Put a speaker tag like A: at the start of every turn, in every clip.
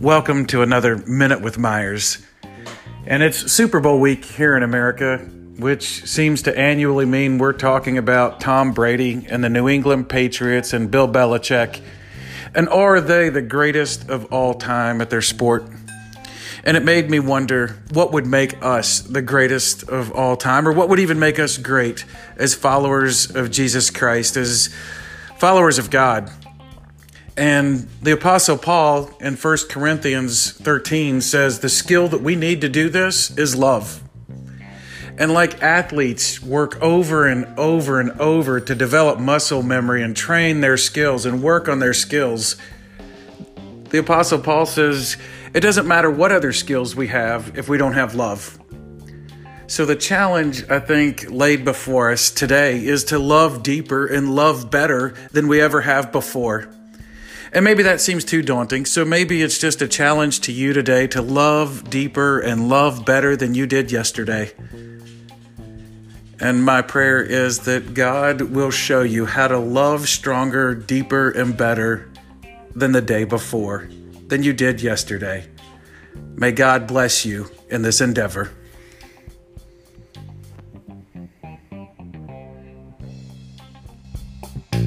A: Welcome to another Minute with Myers. And it's Super Bowl week here in America, which seems to annually mean we're talking about Tom Brady and the New England Patriots and Bill Belichick. And are they the greatest of all time at their sport? And it made me wonder what would make us the greatest of all time, or what would even make us great as followers of Jesus Christ, as followers of God. And the Apostle Paul in 1 Corinthians 13 says the skill that we need to do this is love. And like athletes work over and over and over to develop muscle memory and train their skills and work on their skills, the Apostle Paul says it doesn't matter what other skills we have if we don't have love. So, the challenge I think laid before us today is to love deeper and love better than we ever have before. And maybe that seems too daunting, so maybe it's just a challenge to you today to love deeper and love better than you did yesterday. And my prayer is that God will show you how to love stronger, deeper, and better than the day before, than you did yesterday. May God bless you in this endeavor.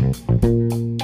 A: Música